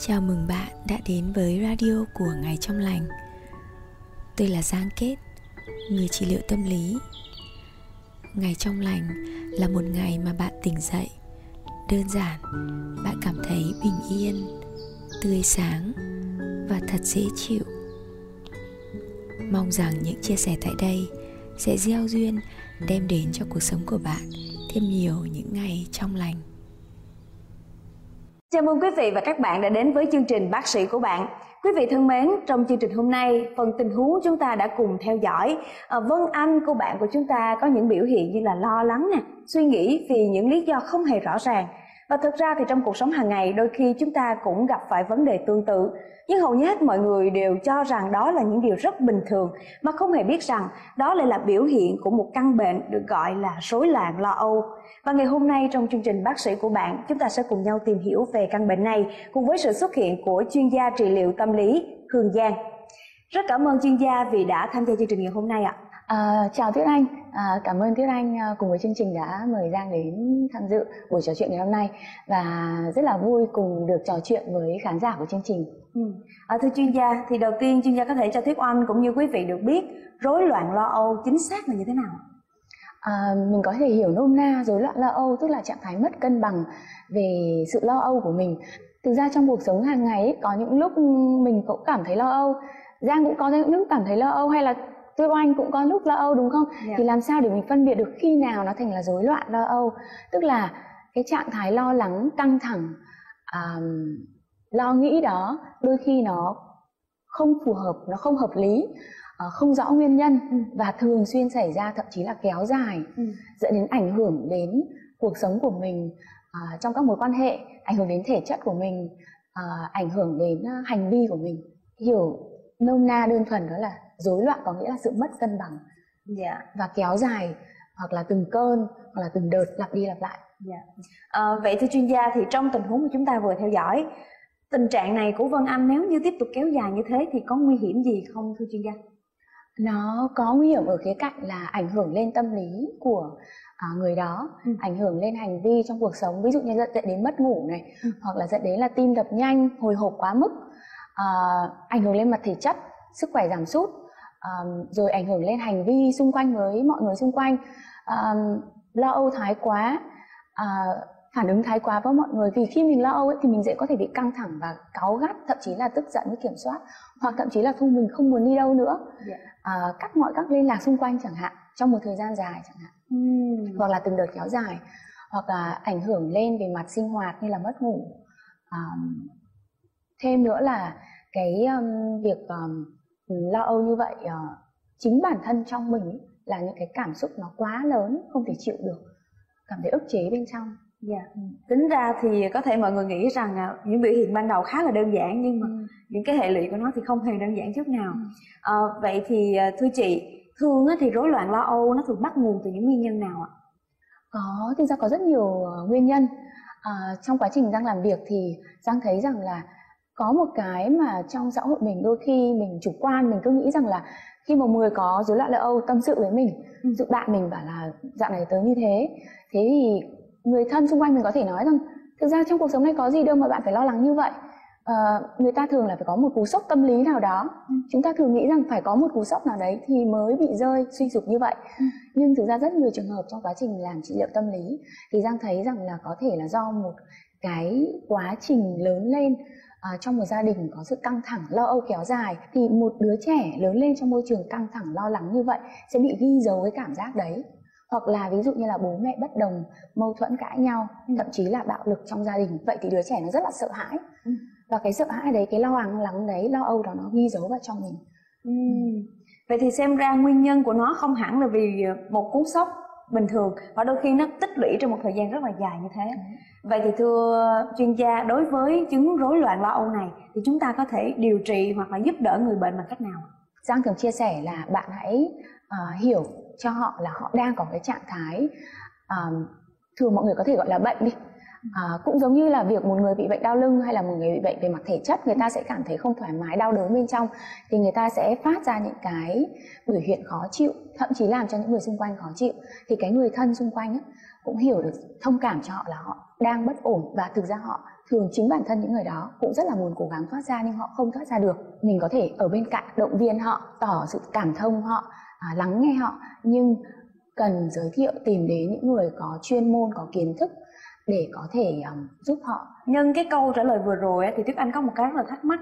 Chào mừng bạn đã đến với radio của Ngày Trong Lành. Tôi là Giang Kết, người trị liệu tâm lý. Ngày Trong Lành là một ngày mà bạn tỉnh dậy Đơn giản, bạn cảm thấy bình yên, tươi sáng và thật dễ chịu. Mong rằng những chia sẻ tại đây sẽ gieo duyên đem đến cho cuộc sống của bạn thêm nhiều những ngày trong lành. Chào mừng quý vị và các bạn đã đến với chương trình Bác sĩ của bạn. Quý vị thân mến, trong chương trình hôm nay, phần tình huống chúng ta đã cùng theo dõi. À, Vân Anh, cô bạn của chúng ta có những biểu hiện như là lo lắng nè, suy nghĩ vì những lý do không hề rõ ràng. Và thực ra thì trong cuộc sống hàng ngày đôi khi chúng ta cũng gặp phải vấn đề tương tự. Nhưng hầu như hết mọi người đều cho rằng đó là những điều rất bình thường mà không hề biết rằng đó lại là biểu hiện của một căn bệnh được gọi là rối loạn lo âu. Và ngày hôm nay trong chương trình bác sĩ của bạn, chúng ta sẽ cùng nhau tìm hiểu về căn bệnh này cùng với sự xuất hiện của chuyên gia trị liệu tâm lý Hương Giang. Rất cảm ơn chuyên gia vì đã tham gia chương trình ngày hôm nay ạ. À, chào Tuyết Anh, à, cảm ơn Tuyết Anh à, cùng với chương trình đã mời Giang đến tham dự buổi trò chuyện ngày hôm nay và rất là vui cùng được trò chuyện với khán giả của chương trình. Ừ. À, thưa chuyên gia, thì đầu tiên chuyên gia có thể cho Tuyết Anh cũng như quý vị được biết rối loạn lo âu chính xác là như thế nào? À, mình có thể hiểu nôm na rối loạn lo âu tức là trạng thái mất cân bằng về sự lo âu của mình. Thực ra trong cuộc sống hàng ngày ấy, có những lúc mình cũng cảm thấy lo âu, Giang cũng có những lúc cảm thấy lo âu hay là Tuyết Oanh cũng có lúc lo âu đúng không? Dạ. Thì làm sao để mình phân biệt được khi nào nó thành là rối loạn lo âu? Tức là cái trạng thái lo lắng, căng thẳng, à, lo nghĩ đó đôi khi nó không phù hợp, nó không hợp lý, à, không rõ nguyên nhân Ừ. và thường xuyên xảy ra thậm chí là kéo dài Ừ. dẫn đến ảnh hưởng đến cuộc sống của mình à, trong các mối quan hệ, ảnh hưởng đến thể chất của mình, à, ảnh hưởng đến hành vi của mình. Hiểu nôm na đơn thuần đó là rối loạn có nghĩa là sự mất cân bằng Dạ. và kéo dài hoặc là từng cơn hoặc là từng đợt lặp đi lặp lại. Dạ. À, vậy thưa chuyên gia thì trong tình huống mà chúng ta vừa theo dõi tình trạng này của Vân Anh nếu như tiếp tục kéo dài như thế thì có nguy hiểm gì không thưa chuyên gia? Nó có nguy hiểm ở khía cạnh là ảnh hưởng lên tâm lý của à, người đó, Ừ. ảnh hưởng lên hành vi trong cuộc sống, ví dụ như dẫn đến mất ngủ này, Ừ. hoặc là dẫn đến là tim đập nhanh, hồi hộp quá mức, à, ảnh hưởng lên mặt thể chất, sức khỏe giảm sút, à, rồi ảnh hưởng lên hành vi xung quanh với mọi người xung quanh, à, lo âu thái quá, à, phản ứng thái quá với mọi người. Vì khi mình lo âu ấy, thì mình dễ có thể bị căng thẳng và cáu gắt thậm chí là tức giận với kiểm soát hoặc thậm chí là thôi mình không muốn đi đâu nữa. Dạ. à, cắt mọi các liên lạc xung quanh chẳng hạn trong một thời gian dài chẳng hạn. Ừm. hoặc là từng đợt kéo dài. Hoặc là ảnh hưởng lên về mặt sinh hoạt như là mất ngủ. À, thêm nữa là cái um, việc um, lo âu như vậy uh, chính bản thân trong mình ý, là những cái cảm xúc nó quá lớn không thể chịu được cảm thấy ức chế bên trong Dạ. Tính ra thì có thể mọi người nghĩ rằng à, những biểu hiện ban đầu khá là đơn giản nhưng mà những cái hệ lụy của nó thì không hề đơn giản chút nào. Ừ. À, vậy thì à, thưa chị, thường thì rối loạn lo âu nó thường bắt nguồn từ những nguyên nhân nào ạ? Có, thực ra có rất nhiều ờ, nguyên nhân. À, trong quá trình Giang làm việc thì Giang thấy rằng là có một cái mà trong xã hội mình đôi khi mình chủ quan mình cứ nghĩ rằng là khi một người có rối loạn lo âu tâm sự với mình, Ừ. dụ bạn mình bảo là dạo này tới như thế, thế thì người thân xung quanh mình có thể nói rằng thực ra trong cuộc sống này có gì đâu mà bạn phải lo lắng như vậy. Ờ, người ta thường là phải có một cú sốc tâm lý nào đó. Ừ. Chúng ta thường nghĩ rằng phải có một cú sốc nào đấy thì mới bị rơi suy sụp như vậy. Ừ. Nhưng thực ra rất nhiều trường hợp trong quá trình làm trị liệu tâm lý thì Giang thấy rằng là có thể là do một cái quá trình lớn lên à, trong một gia đình có sự căng thẳng lo âu kéo dài thì một đứa trẻ lớn lên trong môi trường căng thẳng lo lắng như vậy sẽ bị ghi dấu cái cảm giác đấy hoặc là ví dụ như là bố mẹ bất đồng mâu thuẫn cãi nhau Ừ. thậm chí là bạo lực trong gia đình vậy thì đứa trẻ nó rất là sợ hãi Ừ. và cái sợ hãi đấy cái lo lắng lắng đấy lo âu đó nó ghi dấu vào trong mình Ừm. Vậy thì xem ra nguyên nhân của nó không hẳn là vì một cú sốc bình thường và đôi khi nó tích lũy trong một thời gian rất là dài như thế. Vậy thì thưa chuyên gia, đối với chứng rối loạn lo âu này thì chúng ta có thể điều trị hoặc là giúp đỡ người bệnh bằng cách nào? Giang thường chia sẻ là bạn hãy uh, hiểu cho họ là họ đang có cái trạng thái à, thường mọi người có thể gọi là bệnh đi à, cũng giống như là việc một người bị bệnh đau lưng hay là một người bị bệnh về mặt thể chất người ta sẽ cảm thấy không thoải mái đau đớn bên trong. Thì người ta sẽ phát ra những cái biểu hiện khó chịu thậm chí làm cho những người xung quanh khó chịu. Thì cái người thân xung quanh ấy, cũng hiểu được thông cảm cho họ là họ đang bất ổn và thực ra họ thường chính bản thân những người đó cũng rất là muốn cố gắng thoát ra nhưng họ không thoát ra được. Mình có thể ở bên cạnh động viên họ tỏ sự cảm thông họ à, lắng nghe họ nhưng cần giới thiệu tìm đến những người có chuyên môn có kiến thức để có thể um, giúp họ. Nhân cái câu trả lời vừa rồi thì tuyết anh có một cái rất là thắc mắc.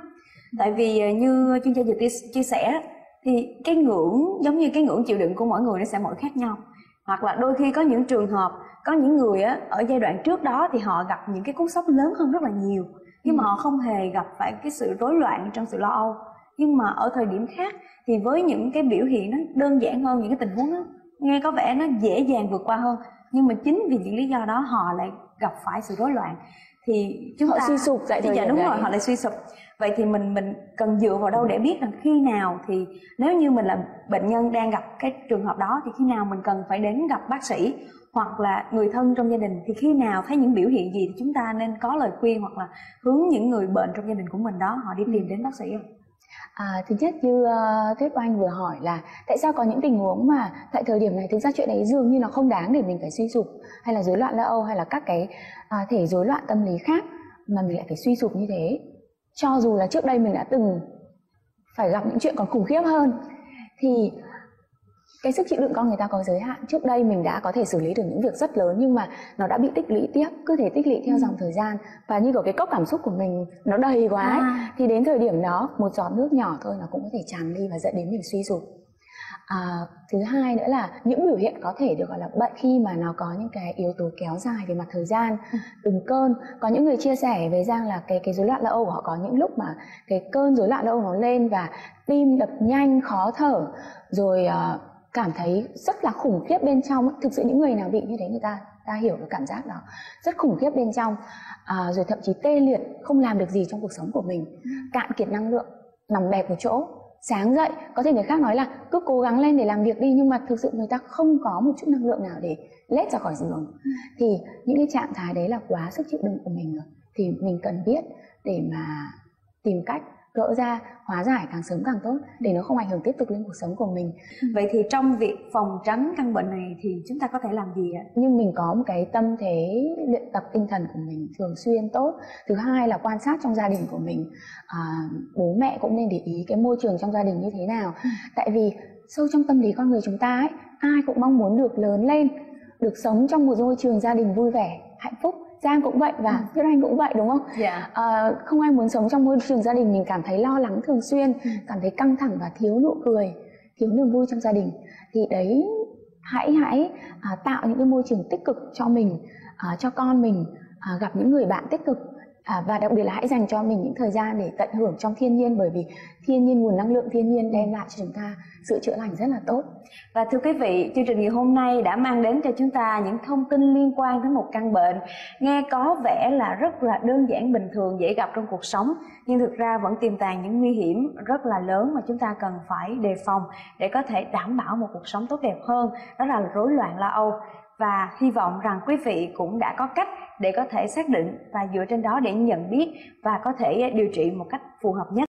Tại vì ờ, như chuyên gia vừa chia sẻ thì cái ngưỡng giống như cái ngưỡng chịu đựng của mỗi người nó sẽ mỗi khác nhau. Hoặc là đôi khi có những trường hợp có những người á ở giai đoạn trước đó thì họ gặp những cái cú sốc lớn hơn rất là nhiều nhưng mà ừ. họ không hề gặp phải cái sự rối loạn trong sự lo âu. Nhưng mà ở thời điểm khác thì với những cái biểu hiện nó đơn giản hơn những cái tình huống đó nghe có vẻ nó dễ dàng vượt qua hơn nhưng mà chính vì những lý do đó họ lại gặp phải sự rối loạn thì chúng họ ta suy sụp tại thời dạ, đúng rồi họ lại suy sụp vậy thì mình mình cần dựa vào đâu để biết rằng khi nào thì nếu như mình là bệnh nhân đang gặp cái trường hợp đó thì khi nào mình cần phải đến gặp bác sĩ hoặc là người thân trong gia đình thì khi nào thấy những biểu hiện gì thì chúng ta nên có lời khuyên hoặc là hướng những người bệnh trong gia đình của mình đó họ đi tìm đến bác sĩ không? À, thứ nhất như uh, Tuyết Oanh vừa hỏi là tại sao có những tình huống mà tại thời điểm này thực ra chuyện đấy dường như nó không đáng để mình phải suy sụp hay là rối loạn lo âu hay là các cái uh, thể rối loạn tâm lý khác mà mình lại phải suy sụp như thế? Cho dù là trước đây mình đã từng phải gặp những chuyện còn khủng khiếp hơn thì cái sức chịu đựng con người ta có giới hạn trước đây mình đã có thể xử lý được những việc rất lớn nhưng mà nó đã bị tích lũy tiếp cứ thể tích lũy theo ừ. dòng thời gian và như kiểu cái cốc cảm xúc của mình nó đầy quá ấy, à. thì đến thời điểm đó một giọt nước nhỏ thôi nó cũng có thể tràn đi và dẫn đến mình suy sụp à, thứ hai nữa là những biểu hiện có thể được gọi là bệnh khi mà nó có những cái yếu tố kéo dài về mặt thời gian ừ. từng cơn có những người chia sẻ với giang là cái cái rối loạn lo âu của họ có những lúc mà cái cơn rối loạn lo âu nó lên và tim đập nhanh khó thở rồi uh, cảm thấy rất là khủng khiếp bên trong thực sự những người nào bị như thế người ta ta hiểu được cảm giác đó. Rất khủng khiếp bên trong. À, rồi thậm chí tê liệt không làm được gì trong cuộc sống của mình. Ừ. cạn kiệt năng lượng nằm bẹp một chỗ sáng dậy. Có thể người khác nói là cứ cố gắng lên để làm việc đi nhưng mà thực sự người ta không có một chút năng lượng nào để lết ra khỏi giường. Ừ. thì những cái trạng thái đấy là quá sức chịu đựng của mình rồi. Thì mình cần biết để mà tìm cách gỡ ra hóa giải càng sớm càng tốt để nó không ảnh hưởng tiếp tục lên cuộc sống của mình. Ừ. vậy thì trong việc phòng tránh căn bệnh này thì chúng ta có thể làm gì ạ? Nhưng mình có một cái tâm thế luyện tập tinh thần của mình thường xuyên tốt. Thứ hai là quan sát trong gia đình của mình. À, bố mẹ cũng nên để ý cái môi trường trong gia đình như thế nào. Ừ. tại vì sâu trong tâm lý con người chúng ta ấy ai cũng mong muốn được lớn lên được sống trong một môi trường gia đình vui vẻ hạnh phúc Giang cũng vậy và ừ. Anh cũng vậy đúng không? Yeah. Dạ. À, không ai muốn sống trong môi trường gia đình mình cảm thấy lo lắng thường xuyên, ừ. cảm thấy căng thẳng và thiếu nụ cười, thiếu niềm vui trong gia đình. Thì đấy hãy hãy à, tạo những cái môi trường tích cực cho mình, à, cho con mình à, gặp những người bạn tích cực à, và đặc biệt là hãy dành cho mình những thời gian để tận hưởng trong thiên nhiên bởi vì thiên nhiên nguồn năng lượng thiên nhiên đem lại cho chúng ta sự chữa lành rất là tốt. Và thưa quý vị chương trình ngày hôm nay đã mang đến cho chúng ta những thông tin liên quan đến một căn bệnh nghe có vẻ là rất là đơn giản bình thường dễ gặp trong cuộc sống nhưng thực ra vẫn tiềm tàng những nguy hiểm rất là lớn mà chúng ta cần phải đề phòng để có thể đảm bảo một cuộc sống tốt đẹp hơn. Đó là rối loạn lo âu và hy vọng rằng quý vị cũng đã có cách để có thể xác định và dựa trên đó để nhận biết và có thể ờ, điều trị một cách phù hợp nhất.